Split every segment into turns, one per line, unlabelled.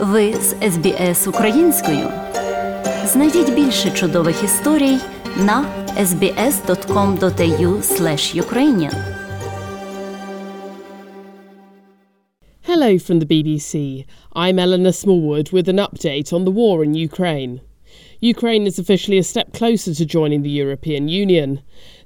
Ви з СБС українською. Знайдіть більше чудових історій на sbs.com.au ukrainian
Hello from the BBC. I'm Eleanor Smallwood with an update on the war in Ukraine. Ukraine is officially a step closer to joining the European Union.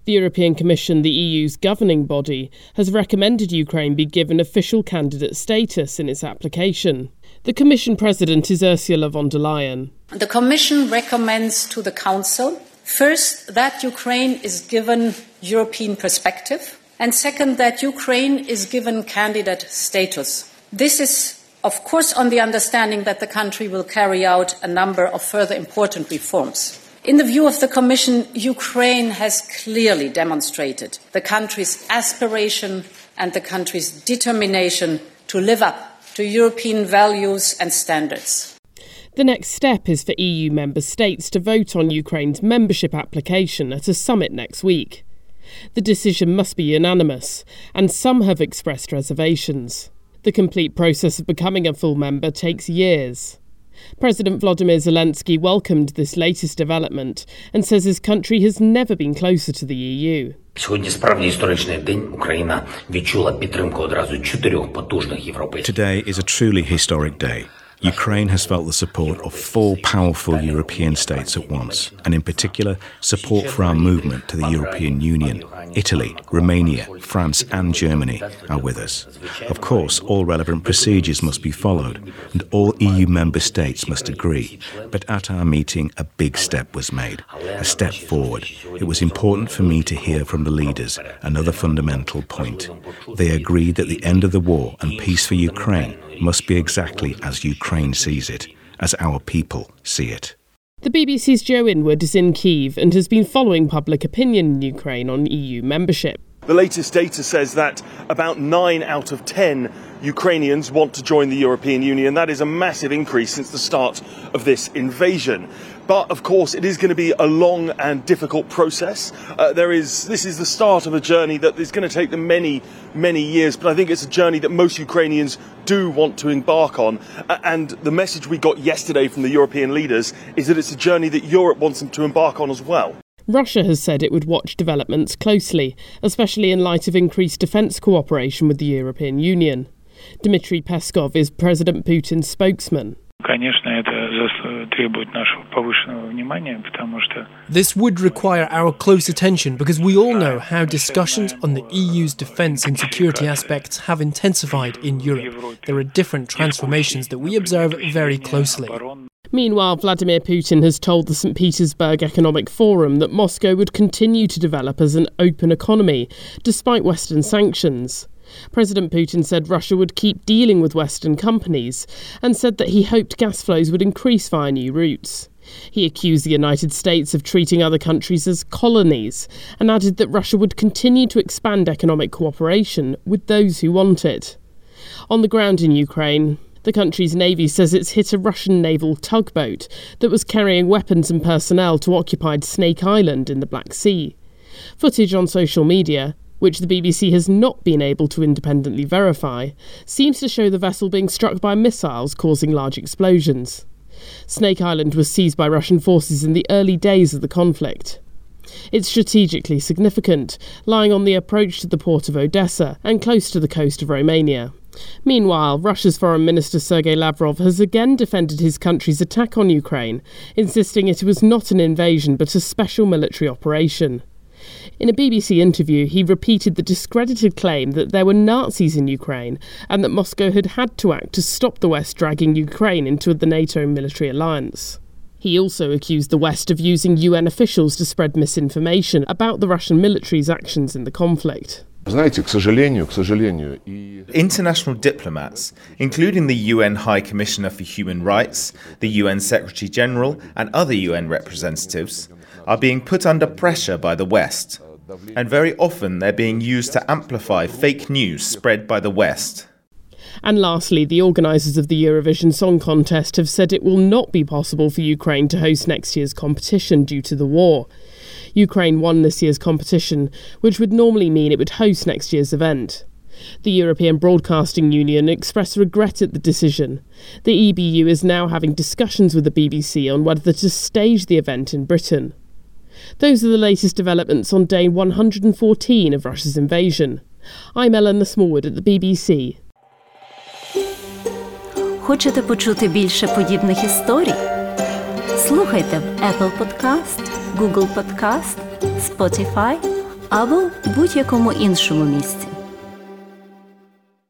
The European Commission, the EU's governing body, has recommended Ukraine be given official candidate status in its application. The Commission President is Ursula von der Leyen.
The Commission recommends to the Council first that Ukraine is given European perspective, and second that Ukraine is given candidate status. This is, of course, on the understanding that the country will carry out a number of further important reforms. In the view of the Commission, Ukraine has clearly demonstrated the country's aspiration and the country's determination to live up to European values and standards.
The next step is for EU member states to vote on Ukraine's membership application at a summit next week. The decision must be unanimous, and some have expressed reservations. The complete process of becoming a full member takes years. President Vladimir Zelensky welcomed this latest development and says his country has never been closer to the EU.
Today, is a truly historic day. Ukraine has felt the support of four powerful European states at once, and in particular, support for our movement to the European Union. Italy, Romania, France, and Germany are with us. Of course, all relevant procedures must be followed, and all EU member states must agree. But at our meeting, a big step was made, a step forward. It was important for me to hear from the leaders another fundamental point. They agreed that the end of the war and peace for Ukraine must be exactly as Ukraine sees it, as our people see it.
The BBC's Joe Inwood is in Kiev and has been following public opinion in Ukraine on EU membership.
The latest data says that about nine out of ten Ukrainians want to join the European Union. That is a massive increase since the start of this invasion. But of course, it is going to be a long and difficult process. Uh, there is this is the start of a journey that is going to take them many, many years. But I think it's a journey that most Ukrainians do want to embark on. And the message we got yesterday from the European leaders is that it's a journey that Europe wants them to embark on as well.
Russia has said it would watch developments closely, especially in light of increased defence cooperation with the European Union. Dmitry Peskov is President Putin's spokesman.
This would require our close attention because we all know how discussions on the EU's defence and security aspects have intensified in Europe. There are different transformations that we observe very closely.
Meanwhile, Vladimir Putin has told the St. Petersburg Economic Forum that Moscow would continue to develop as an open economy, despite Western sanctions. President Putin said Russia would keep dealing with Western companies and said that he hoped gas flows would increase via new routes. He accused the United States of treating other countries as colonies and added that Russia would continue to expand economic cooperation with those who want it. On the ground in Ukraine, the country's navy says it's hit a Russian naval tugboat that was carrying weapons and personnel to occupied Snake Island in the Black Sea. Footage on social media, which the BBC has not been able to independently verify, seems to show the vessel being struck by missiles causing large explosions. Snake Island was seized by Russian forces in the early days of the conflict. It's strategically significant, lying on the approach to the port of Odessa and close to the coast of Romania. Meanwhile, Russia's Foreign Minister Sergei Lavrov has again defended his country's attack on Ukraine, insisting it was not an invasion but a special military operation. In a BBC interview, he repeated the discredited claim that there were Nazis in Ukraine and that Moscow had had to act to stop the West dragging Ukraine into the NATO military alliance. He also accused the West of using UN officials to spread misinformation about the Russian military's actions in the conflict.
International diplomats, including the UN High Commissioner for Human Rights, the UN Secretary General, and other UN representatives, are being put under pressure by the West. And very often they're being used to amplify fake news spread by the West.
And lastly, the organisers of the Eurovision Song Contest have said it will not be possible for Ukraine to host next year's competition due to the war. Ukraine won this year's competition, which would normally mean it would host next year's event. The European Broadcasting Union expressed regret at the decision. The EBU is now having discussions with the BBC on whether to stage the event in Britain. Those are the latest developments on day 114 of Russia's invasion. I'm Eleanor Smallwood at the BBC.
Хочете почути більше подібних історій? Слухайте в Apple Podcast, Google Podcast, Spotify або будь-якому іншому місці.